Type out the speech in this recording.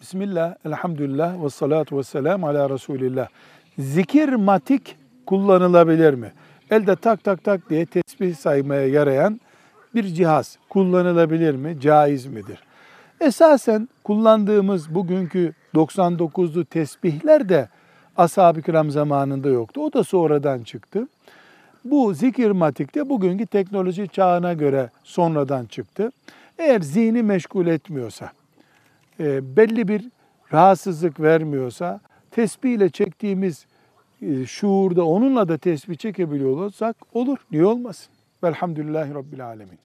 Bismillah, elhamdülillah ve salatu ve selamu ala Resulillah. Zikir matik kullanılabilir mi? Elde tak tak tak diye tesbih saymaya yarayan bir cihaz kullanılabilir mi? Caiz midir? Esasen kullandığımız bugünkü 99'lu tesbihler de ashab-ı kiram zamanında yoktu. O da sonradan çıktı. Bu zikir matik de bugünkü teknoloji çağına göre sonradan çıktı. Eğer zihni meşgul etmiyorsa, e, belli bir rahatsızlık vermiyorsa, tesbih ile çektiğimiz e, şuurda onunla da tesbih çekebiliyor olursak olur. Niye olmasın? Velhamdülillahi Rabbil Alemin.